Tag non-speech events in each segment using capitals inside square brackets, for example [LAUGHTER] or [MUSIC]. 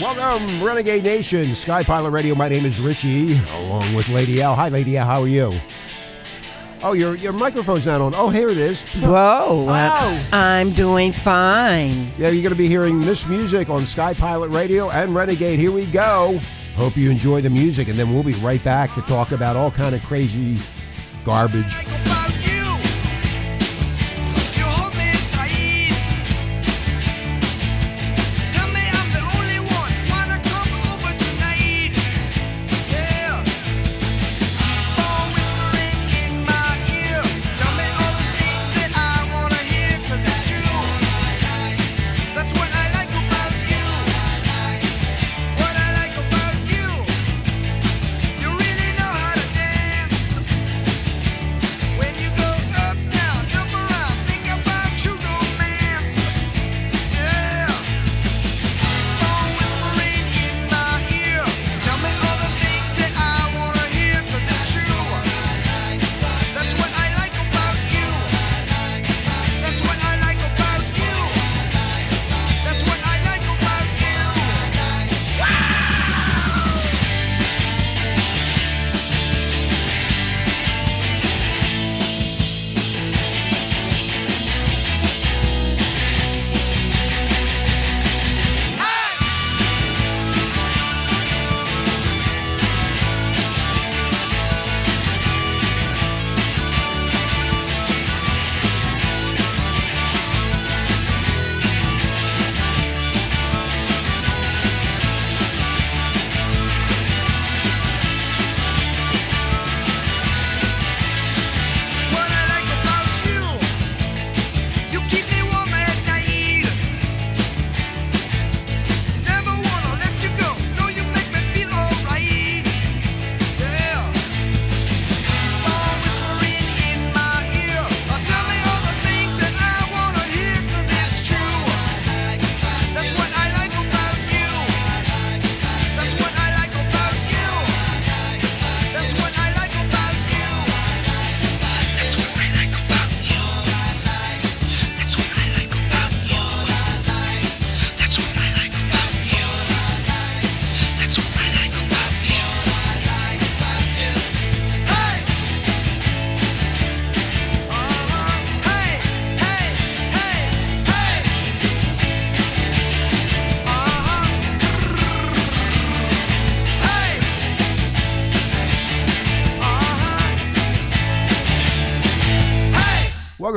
Welcome, Renegade Nation, Sky Pilot Radio. My name is Richie, along with Lady L. Hi, Lady L. How are you? Oh, your your microphone's not on. Oh, here it is. Whoa. Oh. I'm doing fine. Yeah, you're going to be hearing this music on Sky Pilot Radio and Renegade. Here we go. Hope you enjoy the music, and then we'll be right back to talk about all kind of crazy garbage.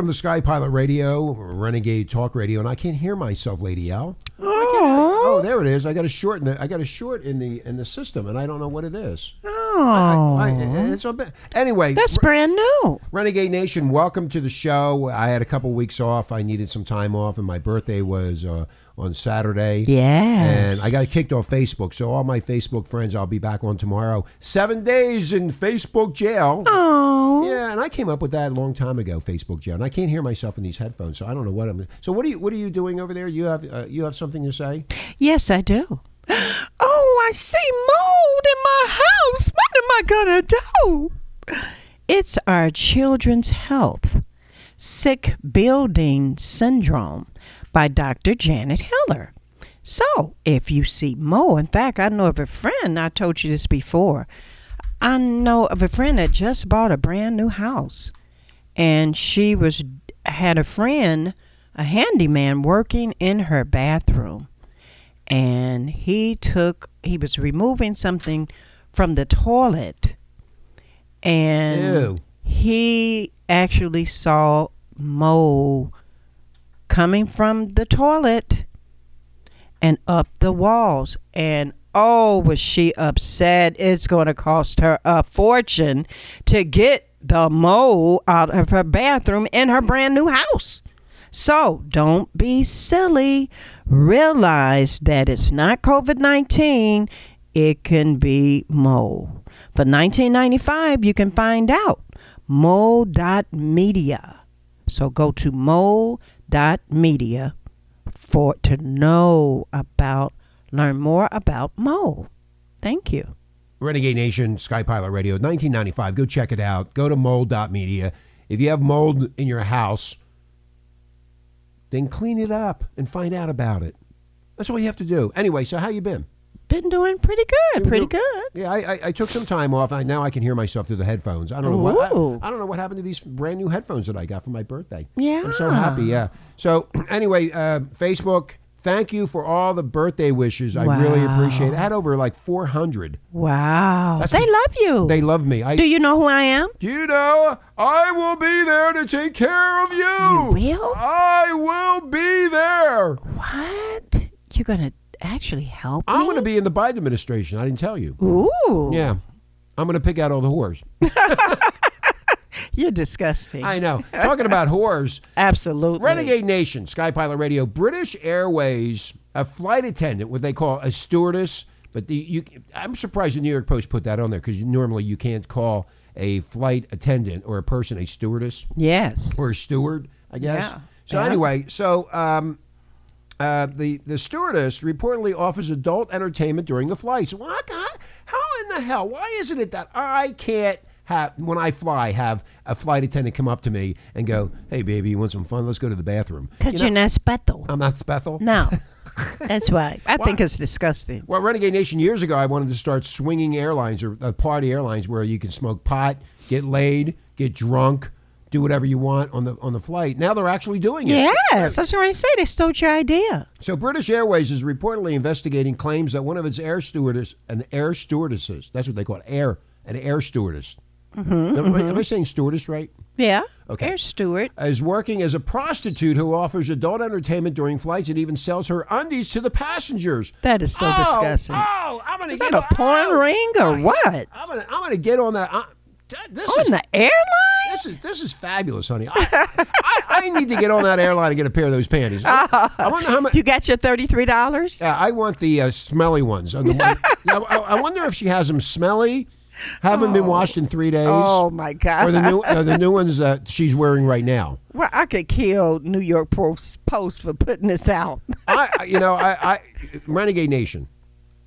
Welcome to Sky Pilot Radio, Renegade Talk Radio, and I can't hear myself, Lady L. Oh. Oh, there it is. I got a short in the I got a short in the in the system, and I don't know what it is. I- Oh. I- it's a bit, anyway, That's brand new. Renegade Nation, welcome to the show. I had a couple weeks off. I needed some time off, and my birthday was uh, on Saturday. Yeah. And I got kicked off Facebook. So, all my Facebook friends, I'll be back on tomorrow. Seven days in Facebook jail. Oh. Yeah, and I came up with that a long time ago, Facebook jail. And I can't hear myself in these headphones, so I don't know what I'm. So, what are you What are you doing over there? You have uh, You have something to say? Yes, I do. Oh, I see mold in my house. What am I to do? It's our children's health sick building syndrome by Dr. Janet Hiller. So, if you see mold, in fact, I know of a friend, I told you this before. I know of a friend that just bought a brand new house and she was had a friend, a handyman working in her bathroom and he took he was removing something from the toilet and Ew. he actually saw mold coming from the toilet and up the walls and oh was she upset it's going to cost her a fortune to get the mold out of her bathroom in her brand new house so don't be silly. Realize that it's not COVID 19, it can be mold. For 1995, you can find out mo.media. So go to mo.media for to know about, learn more about mold. Thank you. Renegade Nation, Sky Pilot Radio, 1995. Go check it out. Go to mold.media. If you have mold in your house, then clean it up and find out about it. That's all you have to do. Anyway, so how you been? Been doing pretty good. Pretty good. Yeah, I, I, I took some time off. I, now I can hear myself through the headphones. I don't know what I, I don't know what happened to these brand new headphones that I got for my birthday. Yeah. I'm so happy. Yeah. So [CLEARS THROAT] anyway, uh, Facebook. Thank you for all the birthday wishes. I really appreciate it. I had over like 400. Wow. That's they what- love you. They love me. I Do you know who I am? Do you know I will be there to take care of you? You will? I will be there. What? You're going to actually help I'm me? going to be in the Biden administration. I didn't tell you. Ooh. Yeah. I'm going to pick out all the whores. [LAUGHS] You're disgusting. I know. Talking about whores, [LAUGHS] Absolutely. Renegade Nation, Sky Pilot Radio, British Airways, a flight attendant, what they call a stewardess. But the, you, I'm surprised the New York Post put that on there because normally you can't call a flight attendant or a person a stewardess. Yes. or a steward, I guess. Yeah. So Yeah. anyway, so um, uh, the the stewardess reportedly offers adult entertainment during the flights. Well, I how in the hell? Why isn't it that I can't have when I fly have a flight attendant come up to me and go, "Hey, baby, you want some fun? Let's go to the bathroom." Because You know, are not special. I'm not Bethel. No. [LAUGHS] That's why I think it's disgusting. Well, Renegade Nation years ago, I wanted to start swinging airlines or uh, party airlines where you can smoke pot, get laid, get drunk, do whatever you want on the on the flight. Now they're actually doing it. Yes. That's what I say. They stole your idea. So British Airways is reportedly investigating claims that one of its air stewardess, an air stewardesses, that's what they call it, air, an air stewardess. Mm-hmm, am, I, am I saying stewardess right? Yeah. Okay. Air steward. Is working as a prostitute who offers adult entertainment during flights and even sells her undies to the passengers. That is so oh, disgusting. Oh, I'm gonna Is get that a porn oh, ring or what? I'm gonna, I'm gonna get on that. Uh, th- this On is the airline? this is this is fabulous, honey. I, I, I need to get on that airline and get a pair of those panties. I, I wonder how much. You got your thirty-three dollars? Yeah, I want the uh, smelly ones. On the one, [LAUGHS] I, I wonder if she has them smelly, haven't been washed in three days, Oh my God! or the new uh, the new ones that she's wearing right now. well, I could kill New York Post, for putting this out. I- you know, I, I Renegade Nation.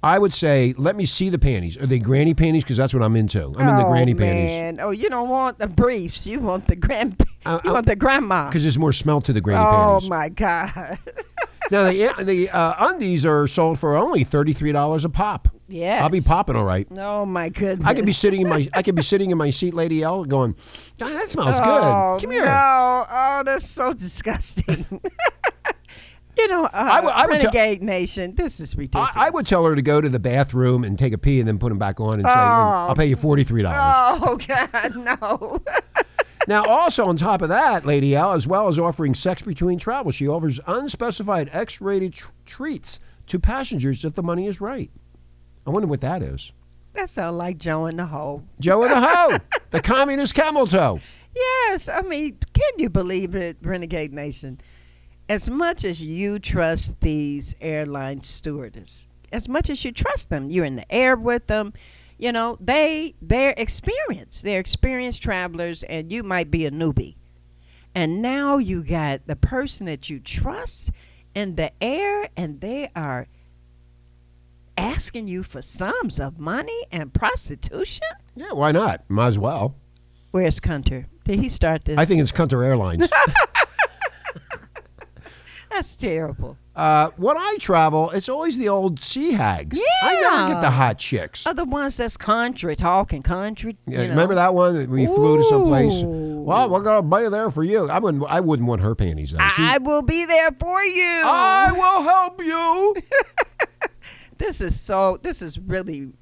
I would say, let me see the panties. Are they granny panties? Because that's what I'm into. I'm in the granny panties man. Oh, you don't want the briefs. You want the grand. [LAUGHS] Uh, you uh, want the grandma. because there's more smell to the granny panties. Oh panties. my God! [LAUGHS] Now the the uh, undies are sold for only thirty three dollars a pop. Yeah. I'll be popping all right. oh my goodness! I could be sitting in my I could be [LAUGHS] sitting in my seat, Lady L, going, "God, that smells Oh, good. Come here." No, oh, that's so disgusting. You know, uh, I would tell- Renegade Nation, this is ridiculous. I would tell her to go to the bathroom and take a pee and then put them back on and say, "I'll pay you forty three dollars." Oh [LAUGHS] God, no! [LAUGHS] Now, also on top of that, Lady L, as well as offering sex between travel, she offers unspecified X-rated tr- treats to passengers if the money is right. I wonder what that is. that sounds like Joe and the hole. Joe and the [LAUGHS] Ho, the communist camel toe. Yes, I mean, can you believe it, Renegade Nation? As much as you trust these airline stewardess, as much as you trust them, you're in the air with them. You know, they they're experienced. They're experienced travelers, and you might be a newbie. And now you got the person that you trust in the air, and they are asking you for sums of money and prostitution. Yeah, why not? Might as well. Where's Hunter? Did he start this? I think it's Hunter Airlines. [LAUGHS] that's terrible. uh, when I travel, it's always the old sea hags. I never get the hot chicks. Are the ones that's country talking country. Yeah, you know. remember that one that we flew to some place? Well, we're gonna buy there for you. I wouldn't. I wouldn't want her panties. Though. She- I will be there for you. I will help you. [LAUGHS] this is so. This is really.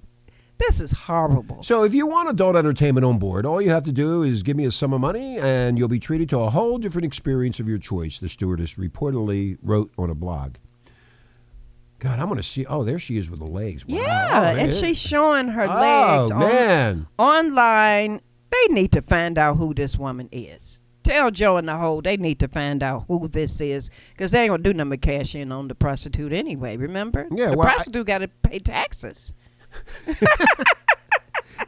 This is horrible. so, if you want adult entertainment on board, all you have to do is give me a sum of money, and you'll be treated to a whole different experience of your choice. The stewardess reportedly wrote on a blog. God, I'm gonna see. Oh, there she is with the legs. Wow. Yeah, Oh, and she's showing her Oh legs on- man. online. They need to find out who this woman is. Tell Joe and the whole they need to find out who this is because they ain't gonna do nothing but cash in on the prostitute anyway. Remember? Yeah, the well, prostitute got to pay taxes. [LAUGHS]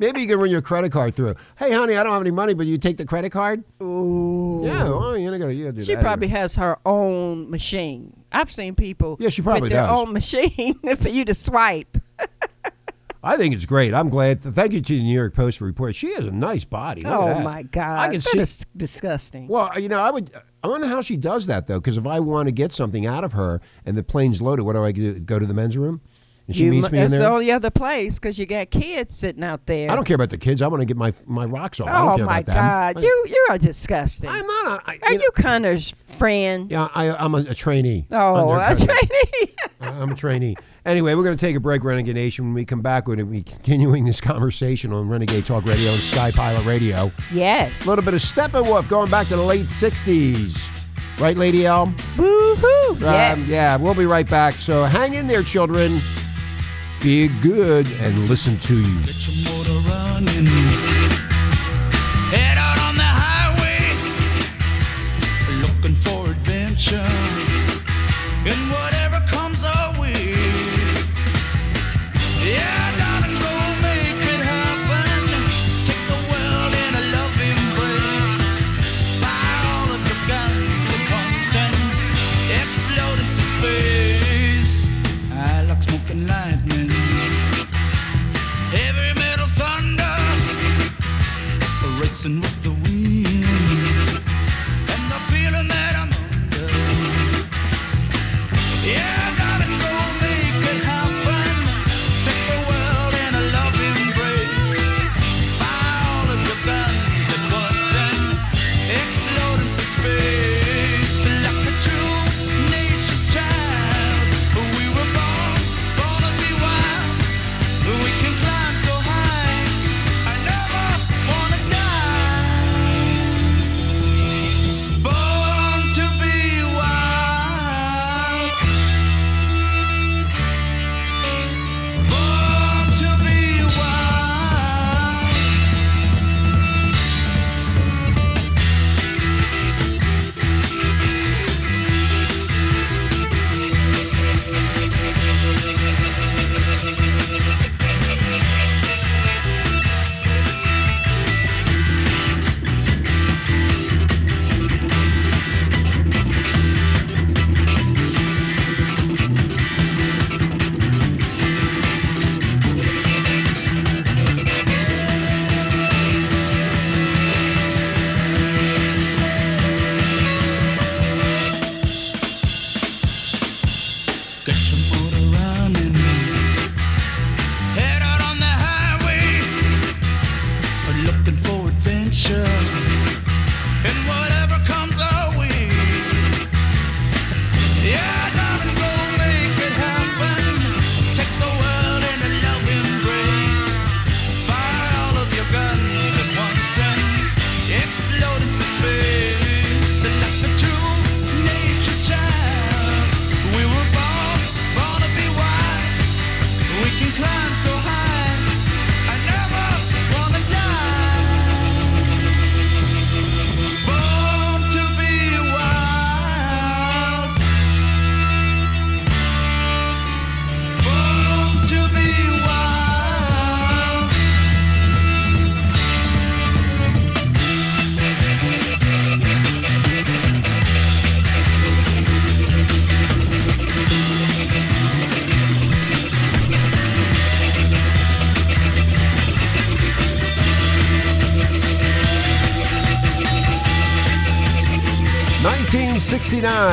Maybe you can run your credit card through. Hey, honey, I don't have any money, but you take the credit card. Ooh. Yeah, well, you're not gonna, you do She that. probably has her own machine. I've seen people Yeah, she probably with their does. own machine [LAUGHS] for you to swipe. [LAUGHS] I think it's great. I'm glad. Thank you to the New York Post for reporting. She has a nice body. Look oh my God. I can That see. is disgusting. Well, you know, I would. I wonder how she does that though. Because if I want to get something out of her and the plane's loaded, what do I do? Go to the men's room? And she You meets me in that's the only other place because you got kids sitting out there. I don't care about the kids. I want to get my my rocks off. I don't Oh care my about them. God, you you are a disgusting. I'm not. A, I, are you know- you Connor's friend? Yeah, I, I'm a, a trainee. Oh, Undercover. right. [LAUGHS] I'm a trainee. Anyway, we're going to take a break, Renegade Nation. When we come back, we're going to be continuing this conversation on Renegade Talk Radio and Sky Pilot Radio. yes. A little bit of Steppenwolf going back to the late 60s. Right, Lady L? Woohoo! Um, yes. yeah, we'll be right back. So hang in there, children. Be good and listen to you.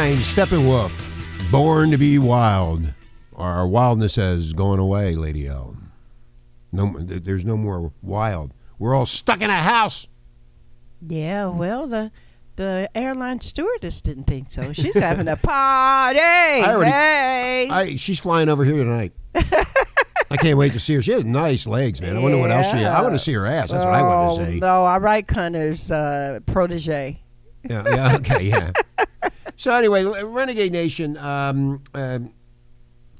Sixty-nine. Steppenwolf. Born to be wild. Our wildness has gone away, Lady L. No, there's no more wild. We're all stuck in a house. Yeah, well, the the airline stewardess didn't think so. She's having a party. [LAUGHS] already- hey. I, she's flying over here tonight. I can't wait to see her. She has nice legs, man. I wonder what else she has. I want to see her ass. That's what I want to Oh, see. No, I write Connor's uh, protege. Yeah, yeah, okay, yeah. [LAUGHS] so anyway, Renegade Nation, um, um,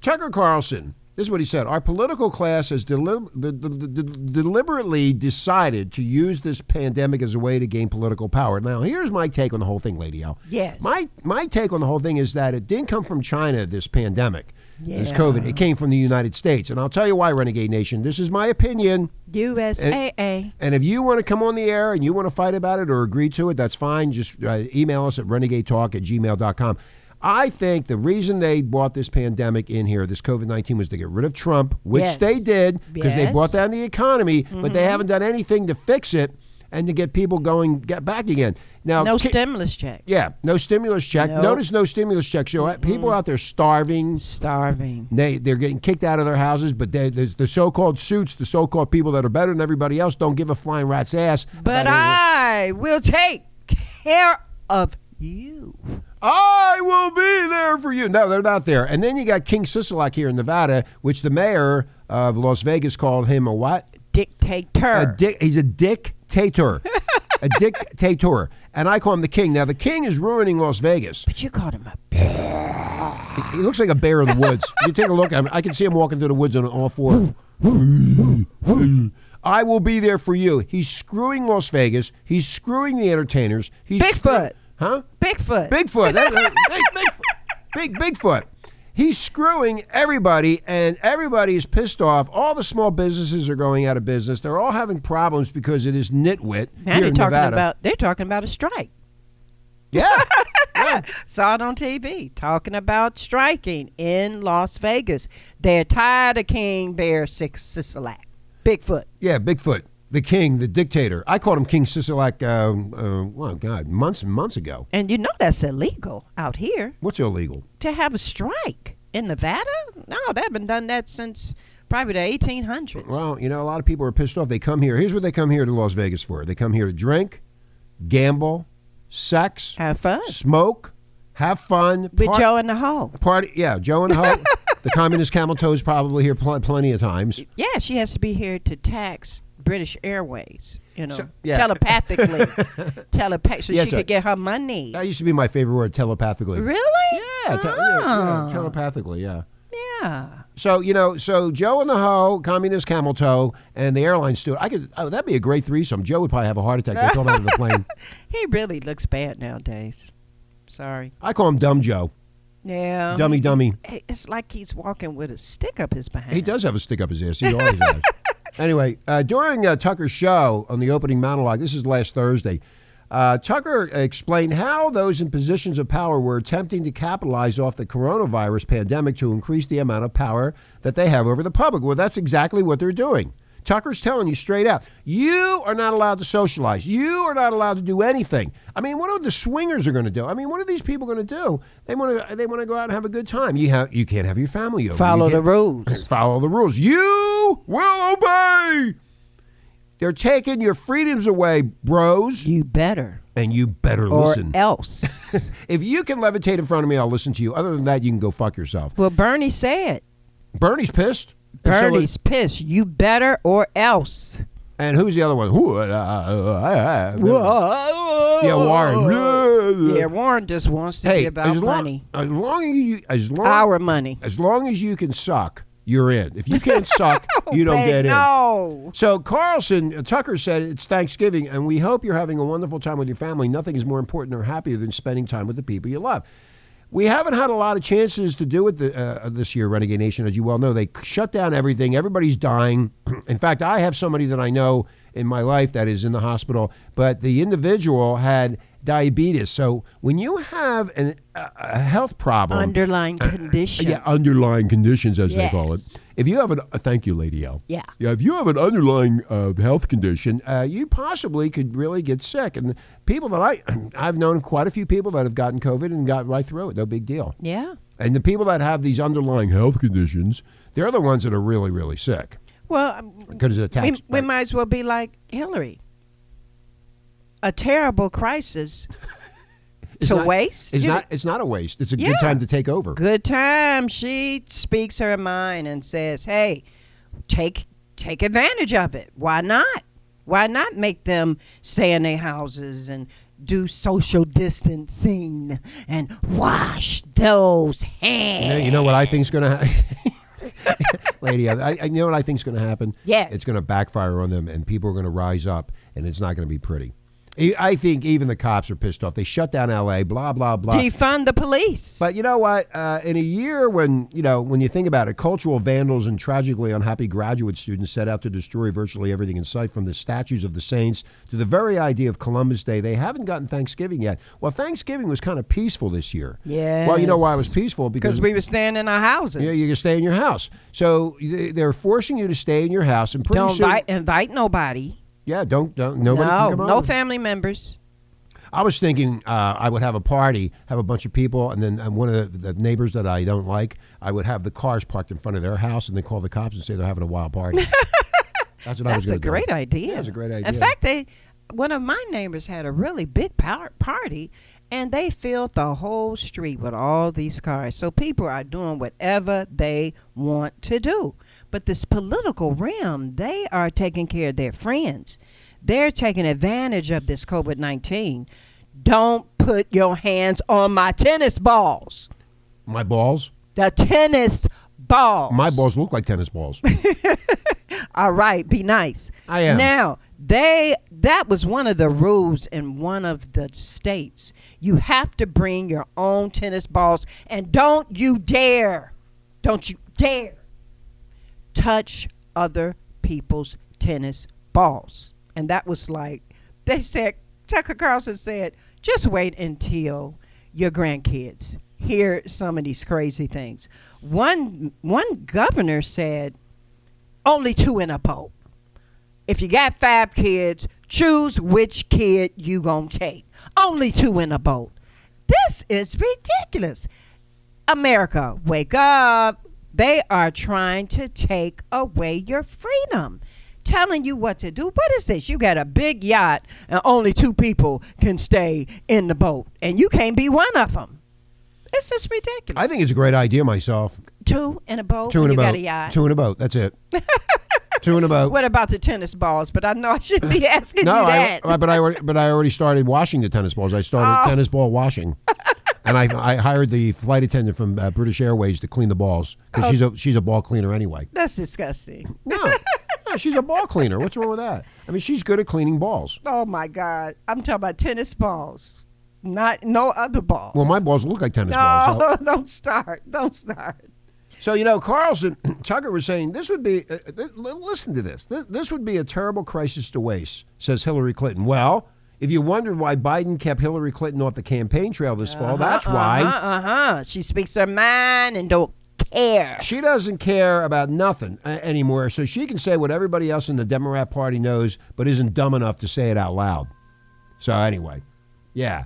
Tucker Carlson. This is what he said. Our political class has deli- de- de- de- deliberately decided to use this pandemic as a way to gain political power. Now, here's my take on the whole thing, Lady L. Yes. My my take on the whole thing is that it didn't come from China. This pandemic, Yeah. COVID, it came from the United States, and I'll tell you why, Renegade Nation. This is my opinion. USAA. And if you want to come on the air and you want to fight about it or agree to it, that's fine. Just uh, email us at renegadetalk at gmail.com. I think the reason they brought this pandemic in here, this COVID 19, was to get rid of Trump, which Yes. they did because they Yes. Mm-hmm. brought down the economy, but they haven't done anything to fix it. And to get people going, get back again. Now, No ki- stimulus check. Yeah, no stimulus check. Nope. Notice no stimulus check. So uh, people out there starving. Starving. They they're getting kicked out of their houses, but they, the, the so-called suits, the so-called people that are better than everybody else, don't give a flying rat's ass. But I will take care of you. I will be there for you. No, they're not there. And then you got King Sisolak here in Nevada, which the mayor of Las Vegas called him a what? Dictator. A dick. He's a dictator. a dictator. And I call him the king. Now the king is ruining Las Vegas. but you called him a bear. He, he looks like a bear in the woods. [LAUGHS] you take a look at him. I can see him walking through the woods on all four. I will be there for you. He's screwing Las Vegas. He's screwing the entertainers. He's Bigfoot. screw- huh? Bigfoot. Bigfoot. That- that- big, [LAUGHS] big, big Bigfoot. He's screwing everybody, and everybody is pissed off. All the small businesses are going out of business. They're all having problems because it is nitwit now they're talking Nevada. about they're talking about a strike. yeah, [LAUGHS] yeah. Saw it on TV talking about striking in Las Vegas. They're tired of King Bear Six Sisolak. Bigfoot. Yeah, Bigfoot, the king, the dictator. I called him King Sisolak, um, uh, well, God, months and months ago. And you know that's illegal out here What's illegal? to have a strike in Nevada. No, they haven't done that since probably the 1800s. Well, you know, a lot of people are pissed off. They come here. Here's what they come here to Las Vegas for they come here to drink, gamble, sex, have fun smoke, have fun. with par- Joe in the hole. Party, yeah, Joe and Ho. [LAUGHS] the communist camel toe is probably here pl- plenty of times. Yeah, she has to be here to tax British Airways. You know, So- yeah. telepathically, [LAUGHS] telepath, so Yeah, she could get her money. That used to be my favorite word, telepathically. Really? Yeah, te- yeah, yeah, Oh. telepathically, yeah. Yeah. So you know, so Joe and the Ho, communist camel toe, and the airline steward. I could. Oh, that'd be a great threesome. Joe would probably have a heart attack. Told him out of the plane. [LAUGHS] He really looks bad nowadays. Sorry. I call him Dumb Joe, Yeah. dummy dummy. It's like he's walking with a stick up his behind. He does have a stick up his ass. He always has. [LAUGHS] Anyway, uh, during uh, Tucker's show on the opening monologue, this is last Thursday, uh, Tucker explained how those in positions of power were attempting to capitalize off the coronavirus pandemic to increase the amount of power that they have over the public. Well, that's exactly what they're doing. Tucker's telling you straight out, you are not allowed to socialize. You are not allowed to do anything. I mean, what are the swingers are going to do? I mean, what are these people going to do? They want to they want to go out and have a good time. You have you can't have your family over. Follow the rules. [LAUGHS] follow the rules. You will obey. They're taking your freedoms away, bros, You better. and you better Or listen. else. [LAUGHS] if you can levitate in front of me, I'll listen to you. Other than that, you can go fuck yourself. well, Bernie said. Bernie's pissed. And so Bernie's pissed. You better or else. and who's the other one? Uh, uh, uh, yeah, Warren. Yeah, Warren just wants to Hey, give out as long, money. as long as you, as long, Our money. as long as you can suck, you're in. If you can't suck, [LAUGHS] you don't get in. No. So Carlson Tucker said it's Thanksgiving, and we hope you're having a wonderful time with your family. Nothing is more important or happier than spending time with the people you love. We haven't had a lot of chances to do it the, uh, this year, Renegade Nation, as you well know. They shut down everything. Everybody's dying. [CLEARS THROAT] in fact, I have somebody that I know in my life that is in the hospital, but the individual had diabetes. So when you have an, a, a health problem, Underlying condition. yeah, underlying conditions, as they call it. If you have an, uh, thank you, Lady L. Yeah. Yeah, if you have an underlying uh, health condition, uh, you possibly could really get sick. And people that I, [CLEARS THROAT] I've known quite a few people that have gotten COVID and got right through it. No big deal. Yeah. And the people that have these underlying health conditions, they're the ones that are really, really sick Well, um, because it attacks. we, we might as well be like Hillary. A terrible crisis [LAUGHS] to not- waste. It's You- not. It's not a waste. It's a good time to take over. Good time. She speaks her mind and says, "Hey, take take advantage of it. Why not? Why not make them stay in their houses and do social distancing and wash those You hands?" know, you know what I think's going to happen? Lady, I, I you know what I think's going to happen? Yes. It's going to backfire on them, and people are going to rise up, and it's not going to be pretty. I think even the cops are pissed off. They shut down L.A. Blah blah blah. Defund the police. But you know what? Uh, in a year when you know when you think about it, cultural vandals and tragically unhappy graduate students set out to destroy virtually everything in sight, from the statues of the saints to the very idea of Columbus Day. They haven't gotten Thanksgiving yet. Well, Thanksgiving was kind of peaceful this year. Yeah. Well, you know why it was peaceful because we were staying in our houses. yeah, you can stay in your house. So they- they're forcing you to stay in your house, and pretty Don't soon, invite, invite nobody. Yeah, don't don't nobody no, can come no family members. I was thinking uh, I would have a party, have a bunch of people, and then uh, one of the, the neighbors that I don't like, I would have the cars parked in front of their house, and they call the cops and say they're having a wild party. [LAUGHS] That's what I was That's a gonna do. great idea. Yeah, it's a great idea. In fact, they one of my neighbors had a really big power party, and they filled the whole street with all these cars. So people are doing whatever they want to do. But this political realm, they are taking care of their friends. They're taking advantage of this COVID nineteen. Don't put your hands on my tennis balls. My balls, The tennis balls. my balls look like tennis balls. [LAUGHS] All right, be nice. I am. Now, they that was one of the rules in one of the states. You have to bring your own tennis balls and don't you dare. Don't you dare touch other people's tennis balls. And that was like they said Tucker Carlson said, just wait until your grandkids hear some of these crazy things. One one governor said only two in a boat. If you got five kids, choose which kid you gonna take. Only two in a boat. This is ridiculous. America, wake up. They are trying to take away your freedom. Telling you what to do. What is this? You got a big yacht and only two people can stay in the boat, and you can't be one of them. It's just ridiculous. I think it's a great idea myself. two in a boat. Two in a you boat. got a yacht. Two in a boat. That's it. [LAUGHS] Two in a boat. What about the tennis balls? But I know I shouldn't be [LAUGHS] asking No, you that. I- but I already, but I already started washing the tennis balls. I started Oh. tennis ball washing, [LAUGHS] and I I hired the flight attendant from uh, British Airways to clean the balls because Oh. she's a she's a ball cleaner anyway. That's disgusting. No, no, she's a ball cleaner. What's wrong with that? I mean, she's good at cleaning balls. Oh my God! I'm talking about tennis balls, not no other balls. Well, my balls look like tennis balls. no, [LAUGHS] don't start. Don't start. so, you know, Carlson [CLEARS THROAT] Tucker was saying this would be. Uh, th- listen to this. this. This would be a terrible crisis to waste, says Hillary Clinton. Well. If you wondered why Biden kept Hillary Clinton off the campaign trail this fall, that's why. Uh huh. Uh-huh. She speaks her mind and don't care. She doesn't care about nothing uh, anymore, so she can say what everybody else in the Democrat Party knows, but isn't dumb enough to say it out loud. So anyway, yeah.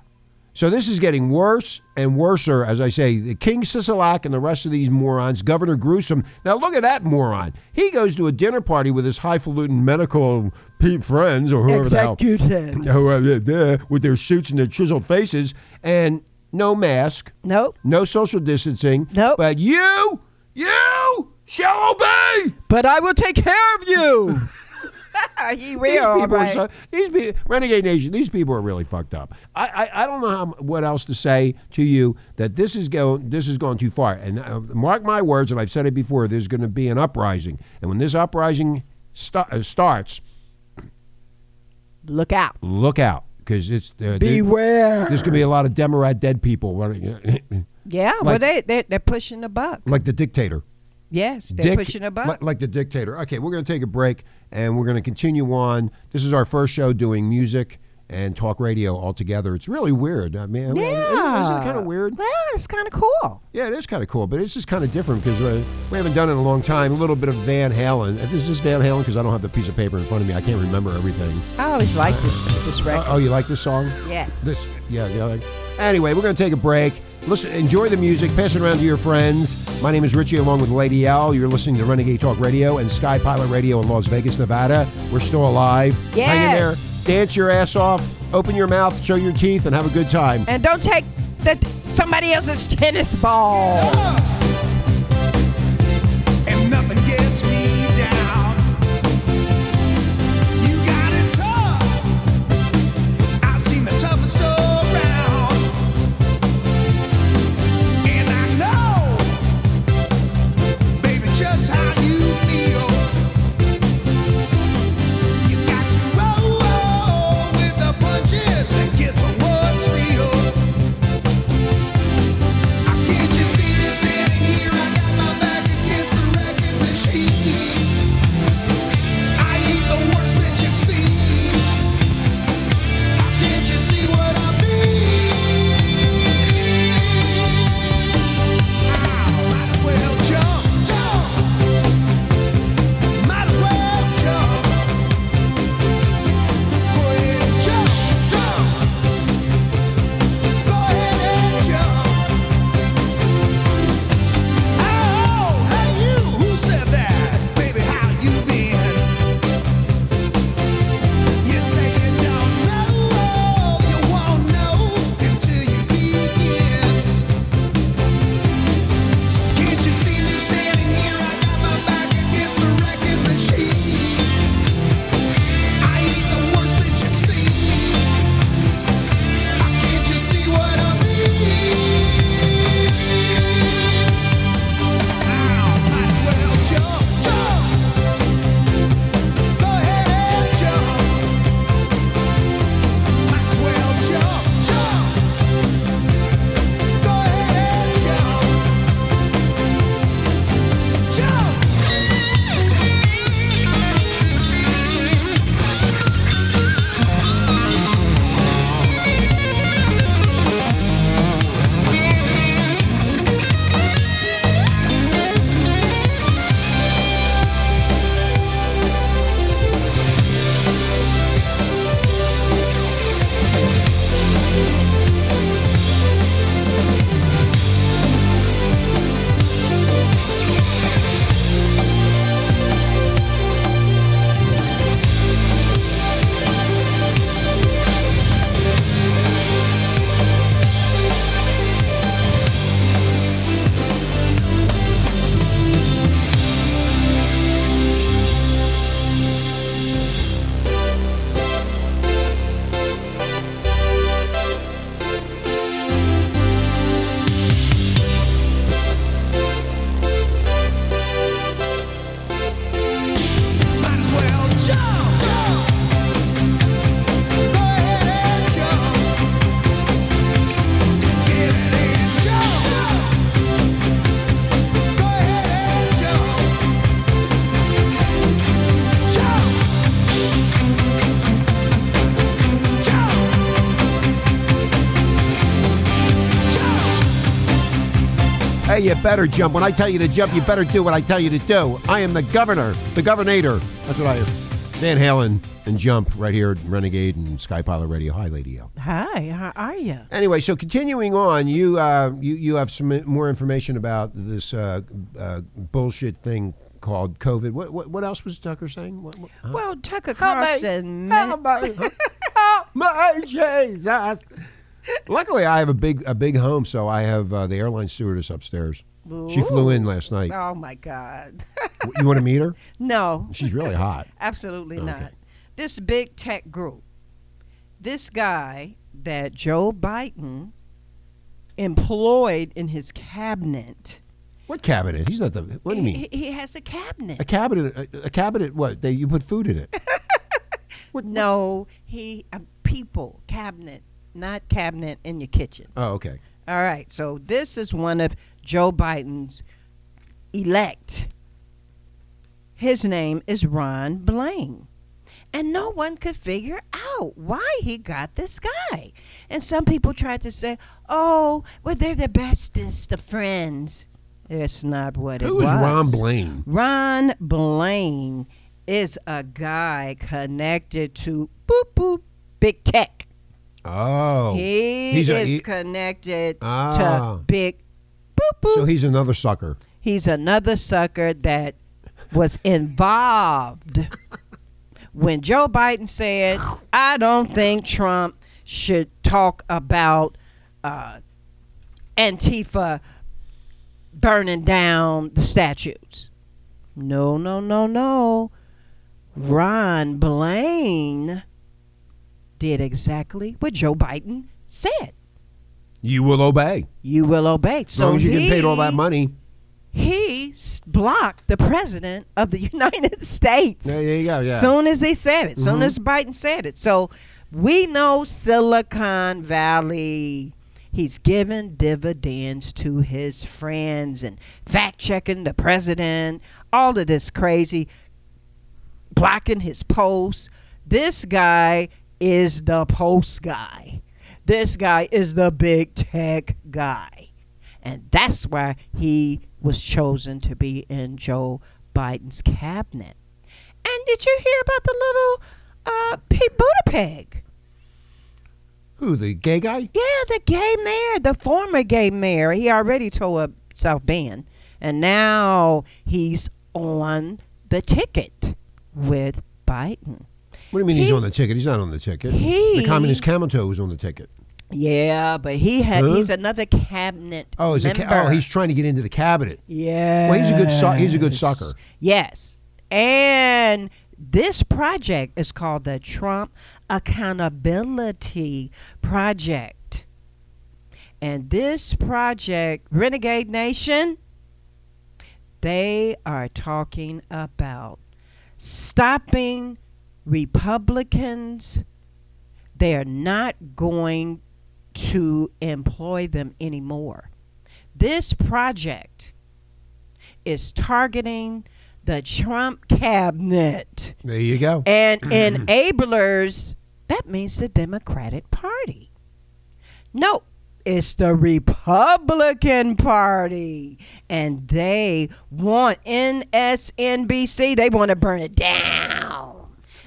So this is getting worse and worser, as I say. The King Sisolak and the rest of these morons, Governor Gruesome. Now look at that moron. He goes to a dinner party with his highfalutin medical friends or whoever the hell Executives. [LAUGHS] with their suits and their chiseled faces, and no mask, Nope. no social distancing. Nope. But you, you shall obey. But I will take care of you. [LAUGHS] [LAUGHS] he These will. all people, are right. so, these Renegade Nation, these people are really fucked up. I, I, I don't know how, what else to say to you that this is going this is going too far. And uh, mark my words, and I've said it before. There's going to be an uprising, and when this uprising sta- uh, starts, Look out. look out because it's uh, Beware. There's going to be a lot of Democrat dead people running, [LAUGHS] yeah. well, they they they're pushing the buck. like the dictator. Yes, they're Dick- pushing the buck. li- like the dictator. Okay, we're going to take a break and we're going to continue on. This is our first show doing music and talk radio all together. It's really weird. I mean, yeah. isn't it kind of weird? Well, it's kind of cool. Yeah, it is kind of cool, but it's just kind of different because uh, we haven't done it in a long time. A little bit of Van Halen. This Is this Van Halen? Because I don't have the piece of paper in front of me. I can't remember everything. I always like this this Uh, record. oh, you like this song? yes. This, yeah, yeah. Anyway, we're going to take a break. Listen, enjoy the music. Pass it around to your friends. My name is Richie, along with Lady L. You're listening to Renegade Talk Radio and Sky Pilot Radio in Las Vegas, Nevada. We're still alive. Hang in there. Dance your ass off. Open your mouth. Show your teeth, and have a good time. and don't take the, somebody else's tennis ball. and nothing gets me you better jump. When I tell you to jump, you better do what I tell you to do. I am the governor, the governator. That's what I am. Van Halen and Jump right here at Renegade and Sky Pilot Radio. Hi, Lady L. Hi, how are you? Anyway, so continuing on, you uh, you you have some more information about this uh, uh, bullshit thing called COVID. What what, what else was Tucker saying? What, what, huh? Well, Tucker. Carlson. Help me. Help my Jesus. Luckily, I have a big a big home, so I have uh, the airline stewardess upstairs. She flew in last night. Oh my God. You want to meet her? [LAUGHS] no, She's really hot. [LAUGHS] absolutely Okay. not. This big tech group, this guy that Joe Biden employed in his cabinet. What cabinet? He's not the. What do you mean? He, he has a cabinet. A cabinet? A, a cabinet? What? They you put food in it? [LAUGHS] what, no, he a people cabinet, not cabinet in your kitchen. Oh, okay. All right, so this is one of Joe Biden's elect. His name is Ron Blaine. And no one could figure out why he got this guy. And some people tried to say, oh, well, they're the bestest of friends. It's not what it was. is Ron Blaine? Ron Blaine is a guy connected to boop boop big tech. Oh, He He's a- is he- connected Ah. to big boop boop. so he's another sucker. He's another sucker that was involved when Joe Biden said, "I don't think Trump should talk about uh, Antifa burning down the statues." No, no, no, no. Ron Blaine did exactly what Joe Biden said. You will obey You will obey. as long as you get paid all that money. he blocked the president of the [LAUGHS] United States. Yeah, there you go. Yeah. Soon as he said it, as soon mm-hmm. as Biden said it. So we know Silicon Valley. He's giving dividends to his friends and fact checking the president, all of this crazy, blocking his posts. This guy is the post guy. This guy is the big tech guy. And that's why he was chosen to be in Joe Biden's cabinet. And did you hear about the little uh, Pete Buttigieg? Who the gay guy? Yeah, the gay mayor, the former gay mayor. He already tore up South Bend, and now he's on the ticket with Biden. What do you mean he's on the ticket? He's not on the ticket. He- the communist Kamoto was on the ticket. Yeah, but he had Huh? he's another cabinet Oh, is a ca- oh, he's trying to get into the cabinet. yeah. Well, he's a good he's a good sucker. Yes, and this project is called the Trump Accountability Project, and this project, Renegade Nation, they are talking about stopping Republicans. They are not going to employ them anymore. This project is targeting the Trump cabinet There you go. and [CLEARS THROAT] enablers. That means the Democratic Party. No, it's the Republican Party. And they want MSNBC, they want to burn it down.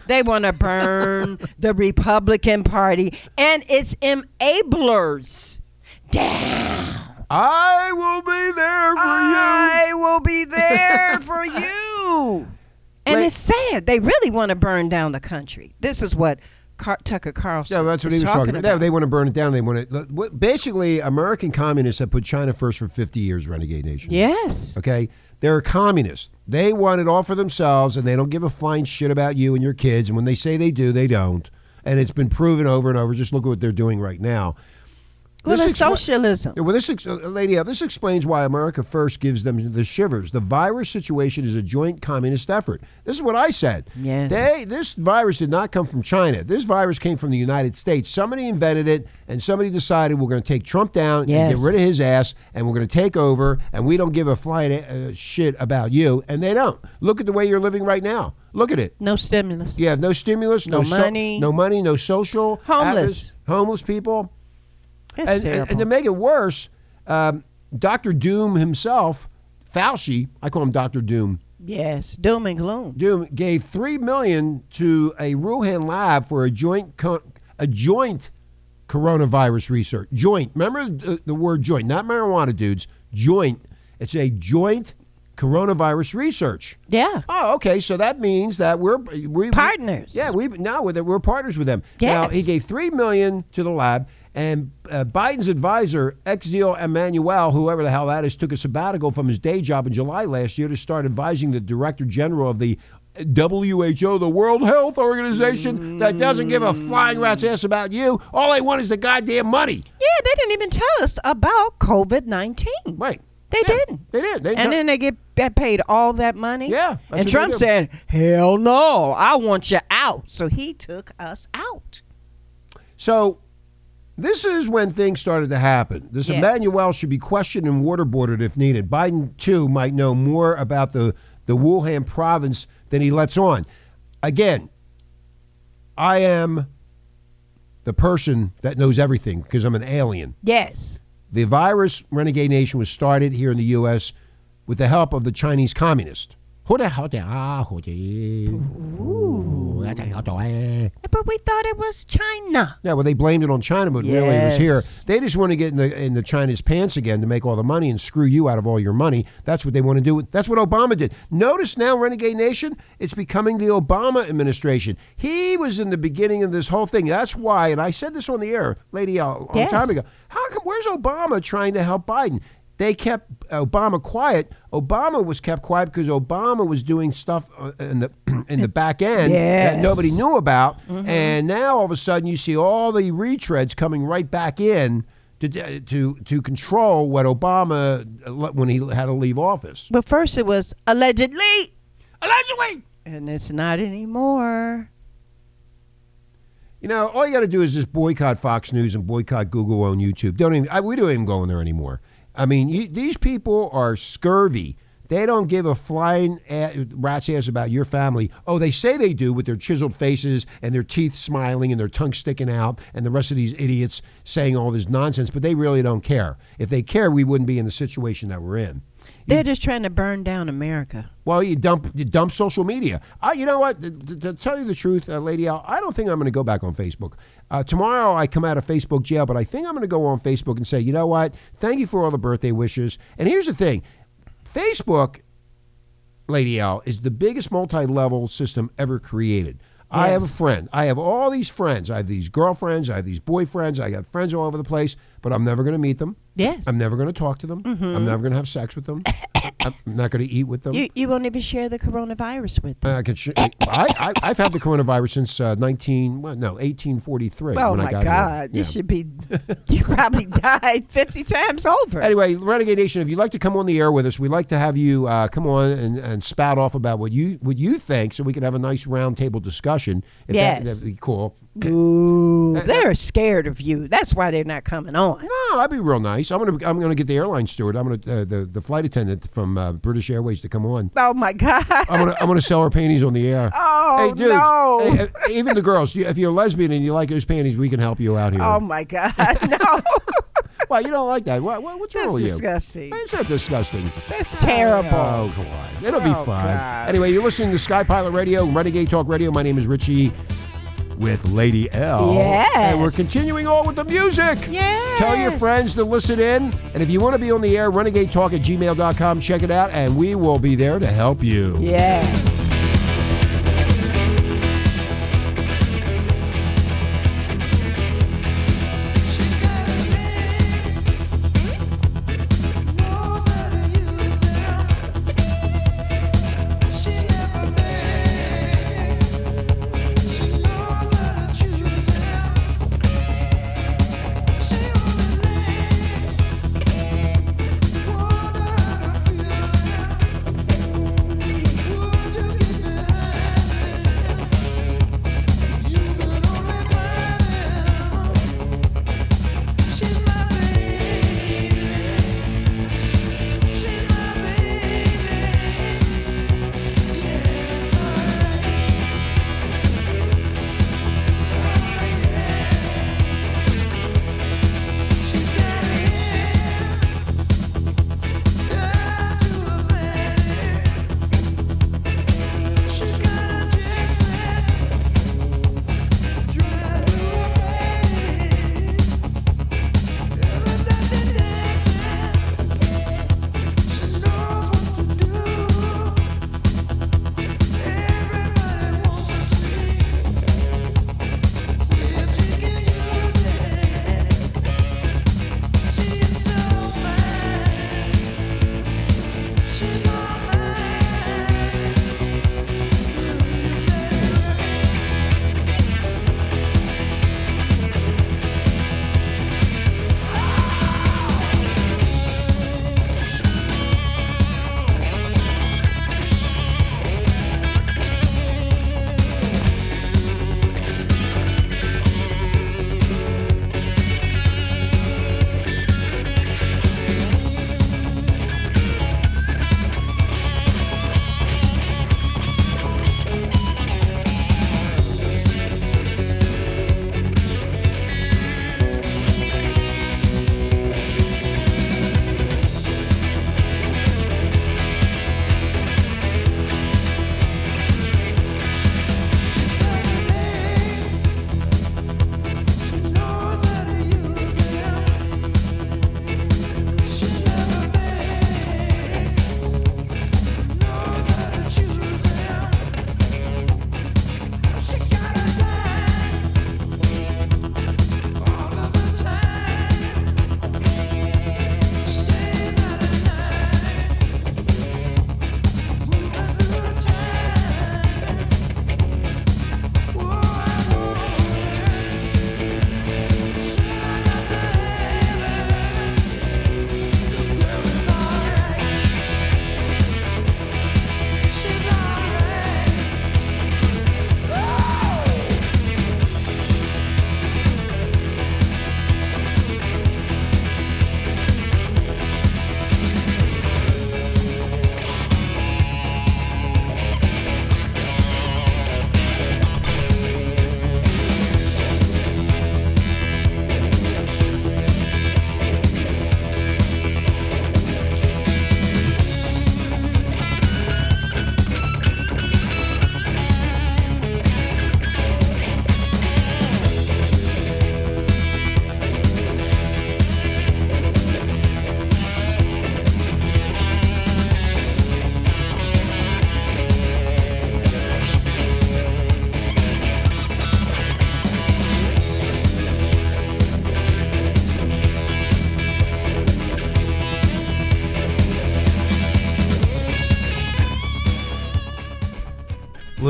They want to burn the Republican Party and its enablers down. I will be there for you. I will be there [LAUGHS] for you. And Wait. it's sad. They really want to burn down the country. This is what Car- Tucker Carlson Yeah, that's what he was talking about. about. Yeah, they want to burn it down. They want to. Basically, American communists have put China first for 50 years, renegade nation. yes. Okay? They're communists. They want it all for themselves, and they don't give a flying shit about you and your kids. And when they say they do, they don't. And it's been proven over and over. Just look at what they're doing right now. Well, This it's socialism. Well, this ex- uh, lady, uh, this explains why America First gives them the shivers. The virus situation is a joint communist effort. This is what I said. Yes. They, this virus did not come from China. This virus came from the United States. Somebody invented it, and somebody decided we're going to take Trump down and get rid of his ass, and we're going to take over, and we don't give a flying uh, shit about you, and they don't. Look at the way you're living right now. Look at it. No stimulus. You have no stimulus, no, No so- money. no money, no social, Homeless. atmos- homeless people and, and, and to make it worse, um, Dr. Doom himself, Fauci, I call him Dr. Doom. Yes, doom and gloom. Doom gave three million to a Wuhan lab for a joint a joint coronavirus research. Joint. Remember the, the word joint, not marijuana, dudes. Joint. It's a joint coronavirus research. Yeah. Oh, okay. So that means that we're we Partners. Yeah, we now we're, we're partners with them. Yes. Now he gave three million to the lab, and uh, Biden's advisor Ezekiel Emanuel, whoever the hell that is, took a sabbatical from his day job in July last year to start advising the director general of the WHO, the World Health Organization, that doesn't give a flying rat's ass about you. All they want is the goddamn money. Yeah, they didn't even tell us about COVID 19. Right. They Yeah, didn't. They did. They And then they get paid all that money. Yeah, And Trump said, hell no, I want you out. So he took us out. So this is when things started to happen. This Yes. Emanuel should be questioned and waterboarded if needed. Biden, too, might know more about the, the Wuhan province than he lets on. Again, I am the person that knows everything because I'm an alien. Yes. The virus Renegade Nation was started here in the U.S. with the help of the Chinese communists. But we thought it was China. Yeah, well, they blamed it on China, but really it was here. They just want to get in the in the China's pants again to make all the money and screw you out of all your money. That's what they want to do. That's what Obama did. Notice now, Renegade Nation, it's becoming the Obama administration. He was in the beginning of this whole thing. That's why, and I said this on the air, lady, a long Yes. time ago. How come? Where's Obama trying to help Biden? They kept Obama quiet. Obama was kept quiet because Obama was doing stuff uh, in the [CLEARS THROAT] in the back end that nobody knew about, and now all of a sudden you see all the retreads coming right back in to to to control what Obama uh, when he had to leave office. But first it was allegedly. Allegedly, And it's not anymore. you know, all you got to do is just boycott Fox News and boycott Google on YouTube. Don't even I, we don't even go in there anymore. I mean, you, these people are scurvy. They don't give a flying rat's ass about your family. Oh, they say they do with their chiseled faces and their teeth smiling and their tongue sticking out, and the rest of these idiots saying all this nonsense. But they really don't care. If they care, we wouldn't be in the situation that we're in. They're just trying to burn down America. Well, you dump you dump social media. I, you know what? To, to- to tell you the truth, uh, Lady L, I don't think I'm going to go back on Facebook. Uh, tomorrow I come out of Facebook jail, but I think I'm going to go on Facebook and say, you know what? Thank you for all the birthday wishes. And here's the thing, Facebook, Lady L, is the biggest multi-level system ever created. I have a friend. I have all these friends. I have these girlfriends. I have these boyfriends. I got friends all over the place, but I'm never going to meet them. Yes. I'm never going to talk to them. Mm-hmm. I'm never going to have sex with them. [LAUGHS] I'm not going to eat with them. You, you won't even share the coronavirus with them. I could. Sh- I, I I've had the coronavirus since uh, nineteen. Well, no, eighteen forty three. oh when I my God. You should be, [LAUGHS] you probably died 50 times over. Anyway, Renegade Nation, if you'd like to come on the air with us, we'd like to have you uh, come on and, and spout off about what you what you think, so we can have a nice roundtable discussion. If Yes. that, that'd be cool. Ooh, they're scared of you. That's why they're not coming on. No, that'd be real nice. I'm gonna I'm gonna get the airline steward. I'm gonna uh, the the flight attendant from uh, British Airways to come on. Oh my God. I'm gonna I'm gonna sell her panties on the air. [LAUGHS] Oh, hey, dudes, no. hey, uh, even the girls. If you're a lesbian and you like those panties, we can help you out here. Oh my God. [LAUGHS] No. Well, you don't like that. What, what, what's wrong That's with you? disgusting. It's not disgusting. That's terrible. Oh, come on. It'll be Oh, fun. God. Anyway, you're listening to Sky Pilot Radio, Renegade Talk Radio. My name is Richie with Lady L. Yes. And we're continuing on with the music. Yes. Tell your friends to listen in. And if you want to be on the air, renegade talk at gmail.com. Check it out, and we will be there to help you. Yes.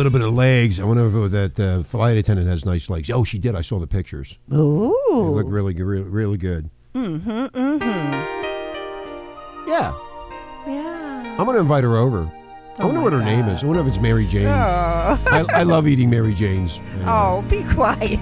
Little bit of legs. I wonder if that uh, flight attendant has nice legs. Oh, she did. I saw the pictures. They look really, good- really, really good. Mm-hmm. Mm-hmm. Yeah, Yeah. I'm gonna invite her over. I Oh wonder what her name is. I wonder if it's Mary Jane. Oh. I, I love eating Mary Janes. [LAUGHS] oh, be quiet.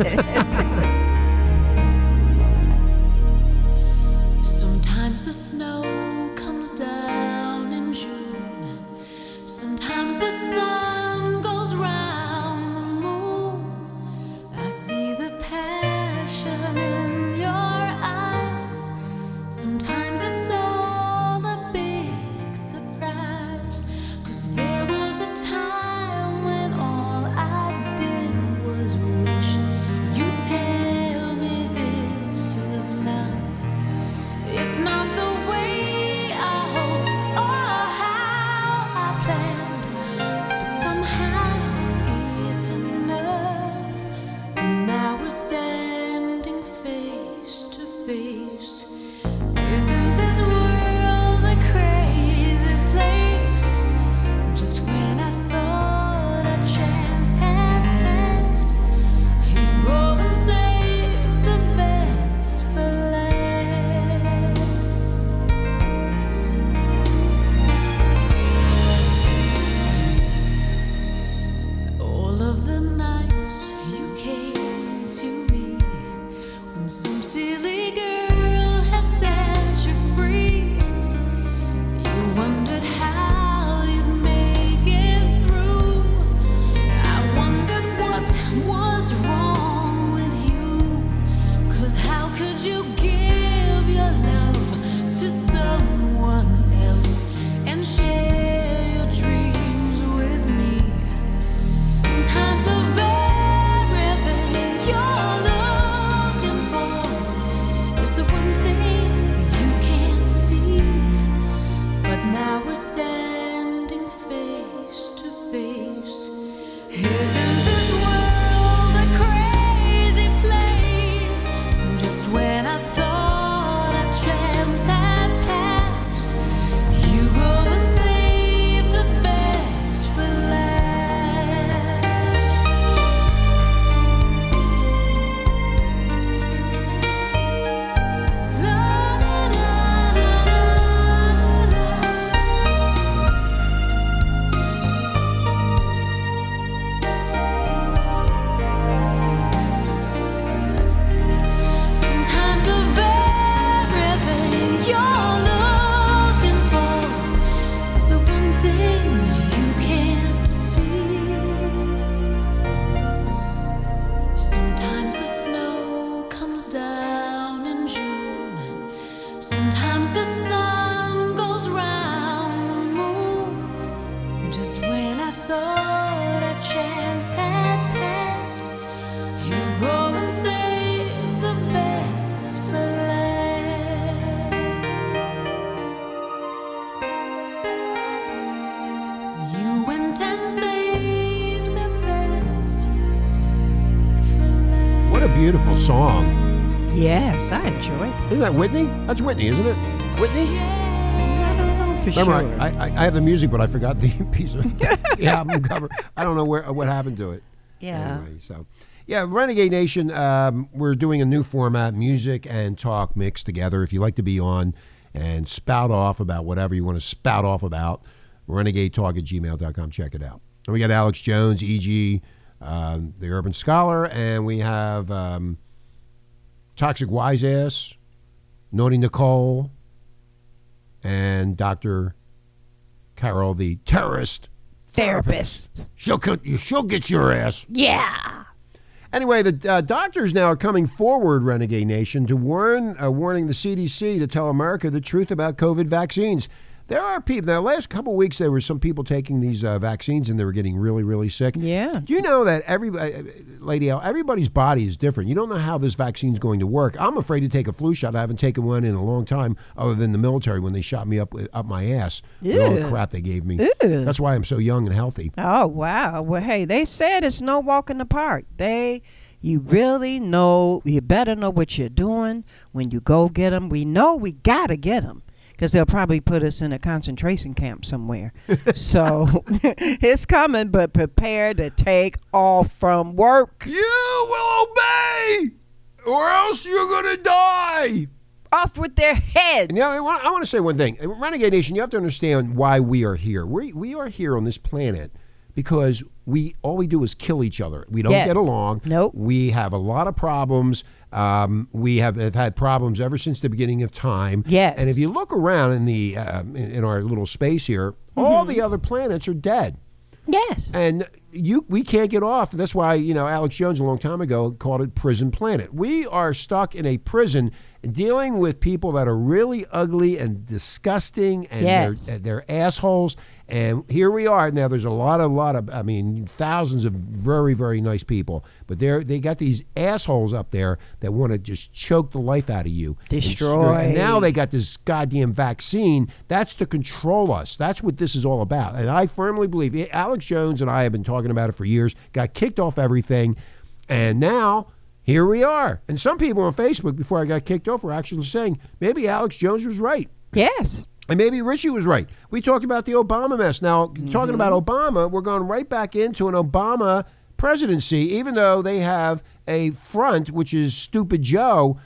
Isn't that Whitney? That's Whitney, isn't it? Whitney? I don't know for Remember, sure. I, I, I have the music, but I forgot the [LAUGHS] piece of the [LAUGHS] album cover. I don't know where what happened to it. yeah. Anyway, so yeah, Renegade Nation, um, we're doing a new format, music and talk mixed together. If you like to be on and spout off about whatever you want to spout off about, renegade talk at gmail.com. Check it out. And we got Alex Jones, E.G., um, the Urban Scholar, and we have um, Toxic Wise Ass, Naughty Nicole, and Dr. Carol, the terrorist. Therapist. She'll, cut- she'll get your ass. Yeah. Anyway, the uh, doctors now are coming forward, Renegade Nation, to warn, uh, warning the CDC to tell America the truth about COVID vaccines. There are people. Now, last couple of weeks, there were some people taking these uh, vaccines and they were getting really, really sick. Yeah. Do you know that every uh, Lady L, everybody's body is different. You don't know how this vaccine's going to work. I'm afraid to take a flu shot. I haven't taken one in a long time, other than the military when they shot me up up my ass with all the crap they gave me. Ew. That's why I'm so young and healthy. Oh wow. Well, hey, they said it's no walk in the park. They, you really know. You better know what you're doing when you go get them. We know we gotta get them because they'll probably put us in a concentration camp somewhere. so [LAUGHS] it's coming, but prepare to take off from work. You will obey, or else you're gonna die. Off with their heads. And, you know, I want, I want to say one thing. Renegade Nation, you have to understand why we are here. We, we are here on this planet because we all we do is kill each other. We don't Yes. get along. Nope. We have a lot of problems. Um, we have, have had problems ever since the beginning of time. Yes. And if you look around in the uh, in, in our little space here, all Mm-hmm. the other planets are dead. yes. And you, we can't get off. That's why you know Alex Jones a long time ago called it prison planet. We are stuck in a prison dealing with people that are really ugly and disgusting, and Yes. they're, they're assholes. And here we are now. There's a lot, of, a lot of, I mean, thousands of very, very nice people, but they're they got these assholes up there that want to just choke the life out of you, And Destroy. And now they got this goddamn vaccine. That's to control us. That's what this is all about. And I firmly believe Alex Jones and I have been talking about it for years. Got kicked off everything, and now here we are. And some people on Facebook before I got kicked off were actually saying maybe Alex Jones was right. yes. And maybe Richie was right. We talked about the Obama mess. Now, mm-hmm. talking about Obama, we're going right back into an Obama presidency, even though they have a front, which is stupid Joe.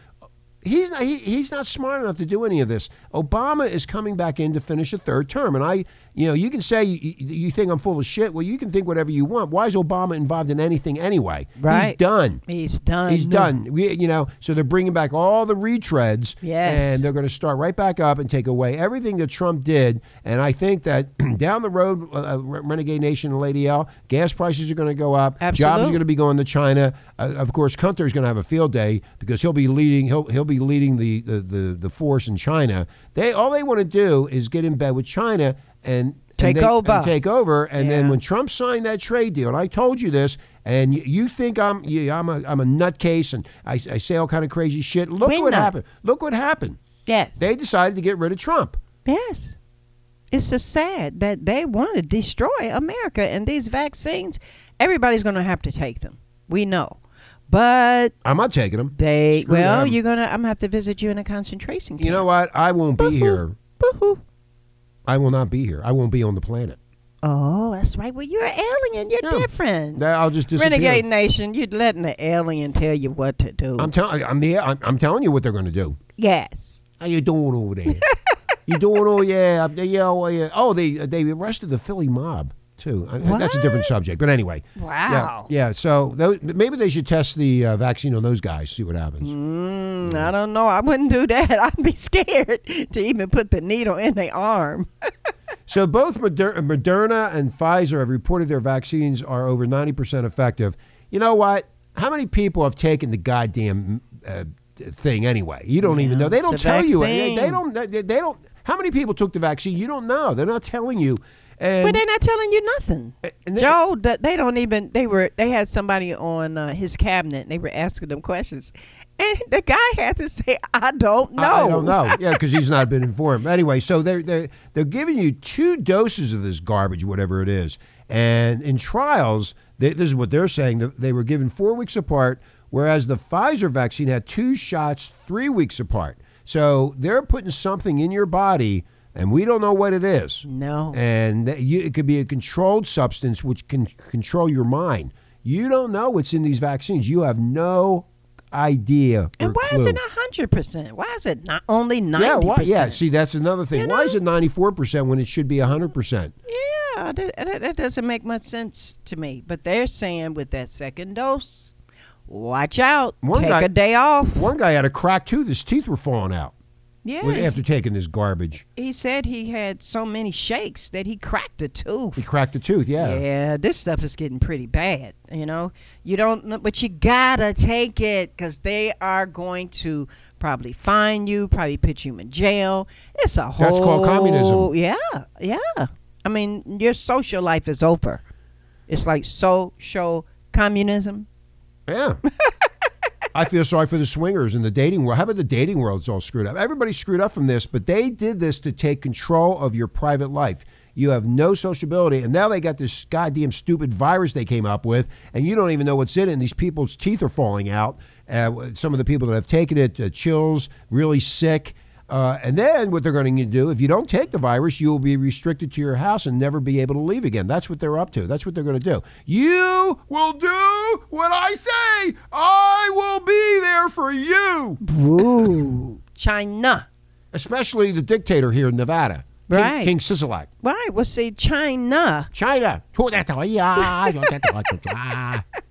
He's not, he, he's not smart enough to do any of this. Obama is coming back in to finish a third term. And I, you know, you can say you, you think I'm full of shit. Well, you can think whatever you want. Why is Obama involved in anything anyway? Right. He's done. He's done. He's done. We, you know, so they're bringing back all the retreads, Yes. and they're going to start right back up and take away everything that Trump did. And I think that [CLEARS THROAT] down the road, uh, uh, Renegade Nation and Lady L, gas prices are going to go up. Absolutely. Jobs are going to be going to China. Uh, of course, Hunter is going to have a field day because he'll be leading. He'll he'll be leading the the, the, the force in China. They all they want to do is get in bed with China and. Take and they- over. and take over, and then when Trump signed that trade deal, and I told you this, and you, you think I'm yeah, I'm a I'm a nutcase, and I, I say all kind of crazy shit. Look We're what not. happened. Look what happened. Yes. They decided to get rid of Trump. Yes. It's just sad that they want to destroy America and these vaccines. Everybody's going to have to take them. We know. But I'm not taking them. they, Screw well, them. you're going to, I'm going to have to visit you in a concentration camp. You know what? I won't be here. Boo-hoo. I will not be here. I won't be on the planet. Oh, that's right. Well, you're an alien. You're Yeah. different. I'll just disappear. Renegade Nation, you're letting the alien tell you what to do. I'm telling. I'm the. I'm, I'm telling you what they're going to do. yes. How you doing over there? [LAUGHS] you doing? Oh yeah, yeah, oh, yeah. Oh, they they arrested the Philly mob too. I- That's a different subject. But anyway. Wow. Yeah. yeah so those, maybe they should test the uh, vaccine on those guys. See what happens. Mm, I don't know. I wouldn't do that. [LAUGHS] I'd be scared to even put the needle in their arm. [LAUGHS] So both Moder- Moderna and Pfizer have reported their vaccines are over 90% effective. You know what? How many people have taken the goddamn uh, thing anyway? You don't even know. They don't tell you. They, they don't. They, they don't. How many people took the vaccine? You don't know. They're not telling you. And But they're not telling you nothing. they- Joe, they don't even. They were. They had somebody on uh, his cabinet. And they were asking them questions, and the guy had to say, "I don't know." I, I don't know. [LAUGHS] Yeah, because he's not been informed. Anyway, so they're they're they're giving you two doses of this garbage, whatever it is, and in trials, they, this is what they're saying. They were given four weeks apart, whereas the Pfizer vaccine had two shots three weeks apart. So they're putting something in your body, and we don't know what it is. No. And that you, it could be a controlled substance which can control your mind. You don't know what's in these vaccines. You have no idea. And why is it not hundred percent? Why is it not only ninety Yeah, why, yeah. See, that's another thing. You Why is it ninety four percent when it should be hundred percent? Yeah, that, that, that doesn't make much sense to me. But they're saying with that second dose, watch out. One Take guy- a day off. One guy had a crack tooth; his teeth were falling out Yeah. after taking this garbage. he said he had so many shakes that he cracked a tooth. He cracked a tooth. Yeah. Yeah, this stuff is getting pretty bad. You know, you don't, know, but you gotta take it because they are going to probably fine you, probably put you in jail. It's a whole. That's called communism. Yeah, yeah. I mean, your social life is over. It's like social communism. Yeah. [LAUGHS] I feel sorry for the swingers in the dating world. How about the dating world? It's all screwed up. Everybody's screwed up from this, but they did this to take control of your private life. You have no sociability, and now they got this goddamn stupid virus they came up with, and you don't even know what's in it. And these people's teeth are falling out. Uh, some of the people that have taken it, uh, chills, really sick. Uh, and then what they're going to do, if you don't take the virus, you will be restricted to your house and never be able to leave again. That's what they're up to. That's what they're going to do. You will do what I say. I will be there for you. Woo. China. Especially the dictator here in Nevada, King, Right. King Sisolak. Right. Well, see, China. China. [LAUGHS]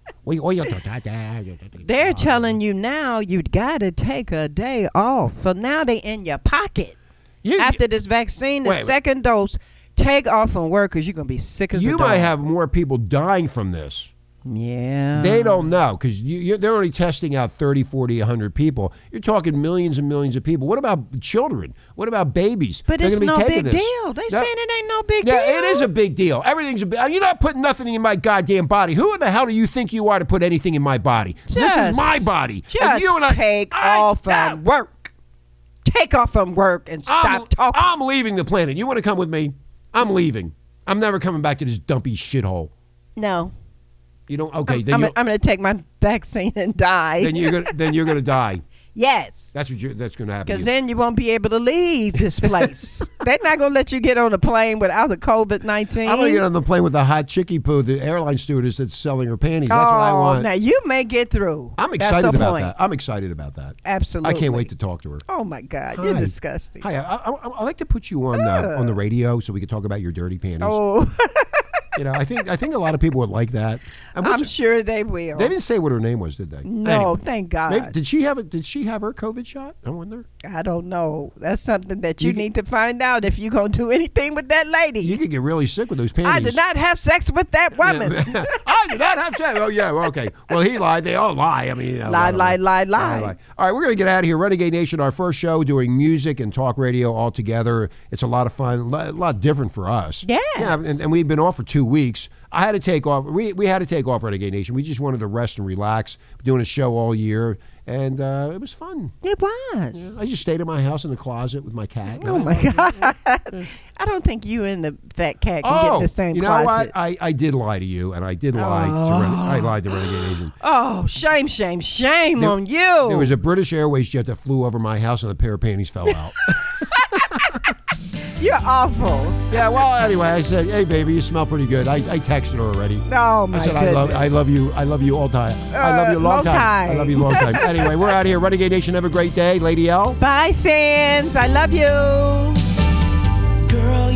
They're telling you now you got to take a day off. So now they in your pocket. You- After this vaccine, the Wait, second dose, take off from work because you're going to be sick as a dog. you might have more people dying from this. Yeah. They don't know because you, you, they're only testing out 30, 40, 100 people. You're talking millions and millions of people. What about children? What about babies? But They're it's no big this. deal. They No. saying it ain't no big Yeah, deal. it is a big deal. Everything's a big. You're not putting nothing in my goddamn body. Who in the hell do you think you are to put anything in my body? this is my body. Just and you and I take I- off from work. Take off from work and stop I'm, talking. I'm leaving the planet. You want to come with me? I'm leaving. I'm never coming back to this dumpy shithole. no. You don't. Okay, I'm, then I'm, I'm going to take my vaccine and die. then you're gonna then you're gonna die. [LAUGHS] yes. That's what you that's gonna happen. Because then you won't be able to leave this place. [LAUGHS] They're not going to let you get on a plane without the COVID 19. I'm gonna get on the plane with the hot chickie poo, the airline stewardess that's selling her panties. That's oh, what I want. now you may get through. I'm excited about point. that. I'm excited about that. Absolutely. I can't wait to talk to her. Oh my God, you're disgusting. Hi, I, I, I like to put you on uh, on the radio so we can talk about your dirty panties. Oh, [LAUGHS] You know, I think I think a lot of people would like that. And I'm sure they will. they didn't say what her name was, did they? no, Anyway, thank God. maybe- did she have it? Did she have her COVID shot? I wonder. I don't know. That's something that you, You can- need to find out if you're going to do anything with that lady. You could get really sick with those panties. I did not have sex with that woman. [LAUGHS] I did not have sex. Oh yeah, okay. Well, he lied. They all lie. I mean, know, Lie, blah, blah, lie, lie, lie. All right, we're gonna get out of here. Renegade Nation, our first show doing music and talk radio all together. It's a lot of fun, a lot, a lot different for us. Yes. Yeah, and, and we've been off for two weeks. I had to take off. We, we had to take off Renegade Nation. We just wanted to rest and relax. Doing a show all year, and uh, it was fun. It was. I just stayed in my house in the closet with my cat. Oh my [LAUGHS] God. I don't think you and the fat cat can get in the same Oh, you know closet. what? I, I did lie to you, and I did lie. To Ren- I lied to Renegade Nation. Oh, shame, shame, shame There- on you. There was a British Airways jet that flew over my house, and a pair of panties fell out. [LAUGHS] You're awful. Yeah, well, anyway, I said, hey, baby, you smell pretty good. I, I texted her already. Oh, my I said, I love. I love you. I love you all time. I love you Uh, long, long time. I love you long time. anyway, we're out of here. Renegade Nation, have a great day. Lady L. Bye, fans. I love you. Girl,